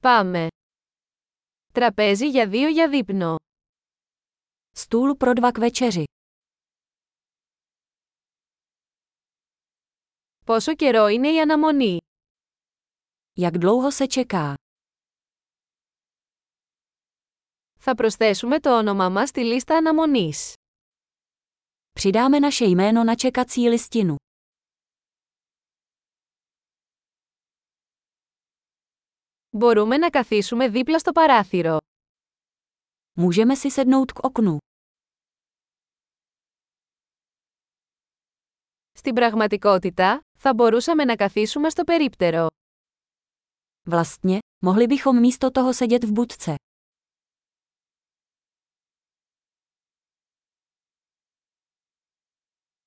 Πάμε. Τραπέζι για δύο για δείπνο. Stůl pro dva k večeři. Πόσο καιρό είναι η αναμονή. Jak dlouho se čeká? Θα προσθέσουμε το όνομά μας στη λίστα αναμονής. Přidáme naše jméno na čekací listinu. Μπορούμε να καθίσουμε δίπλα στο παράθυρο. Můžeme si sednout k oknu. Στην πραγματικότητα, θα μπορούσαμε να καθίσουμε στο περίπτερο. Vlastně, mohli bychom místo toho sedět v budce.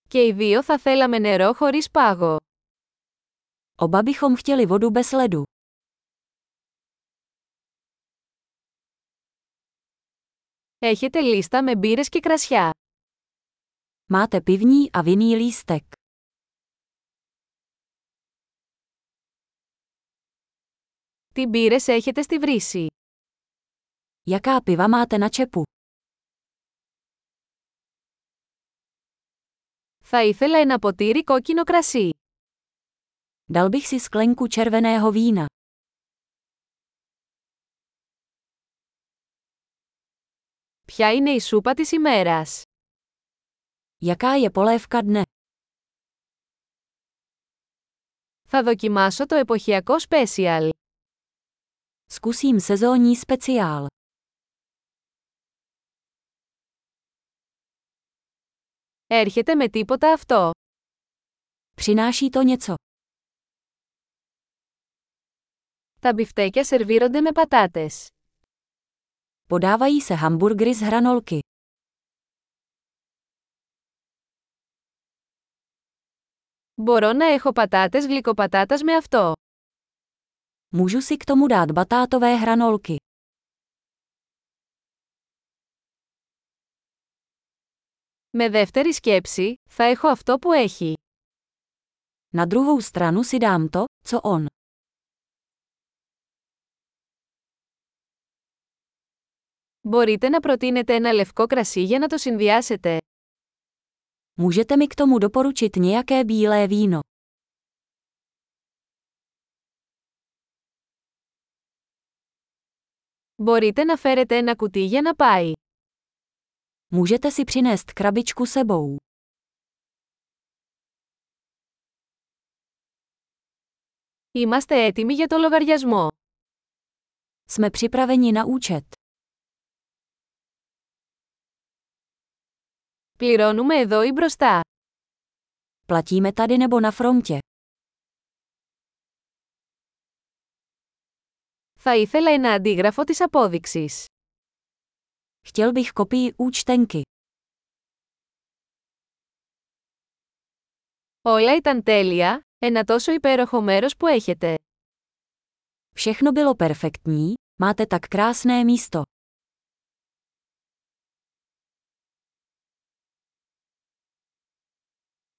Και οι δύο θα θέλαμε νερό χωρίς πάγο. Oba bychom chtěli vodu bez ledu. Έχετε λίστα με μπύρες και κρασιά. Máte pivní a vinný lístek. Τι μπύρες έχετε στη βρύση. Jaká piva máte na čepu? Θα ήθελα ένα ποτήρι κόκκινο κρασί. Dal bych si sklenku červeného vína. Ποια είναι η σούπα της ημέρας; Jaká je polévka dne? Θα δοκιμάσω το εποχιακό special. Zkusím sezónní speciál. Έρχεται με τίποτα αυτό. Přináší to něco. Τα μπιφτέκια σερβίρονται με πατάτες. Podávají se hamburgery z hranolky. Μπορώ να έχω πατάτες γλυκοπατάτας με αυτό. Můžu si k tomu dát batátové hranolky. Με δεύτερη σκέψη, θα έχω αυτό που έχει. Na druhou stranu si dám to, co on. Μπορείτε να προτείνετε ένα λευκό κρασί για να το συνδυάσετε. Můžete mi k tomu doporučit nějaké bílé víno. Μπορείτε να φέρετε ένα κουτί για να πάει. Můžete si přinést krabičku sebou. Είμαστε έτοιμοι για το λογαριασμό. Jsme připraveni na účet. Πληρώνουμε εδώ ή μπροστά. Platíme tady nebo na frontě. Θα ήθελα ένα αντίγραφο της απόδειξης. Chtěl bych kopii účtenky. Όλα ήταν τέλεια, ένα τόσο υπέροχο μέρος που έχετε. Všechno bylo perfektní, máte tak krásné místo.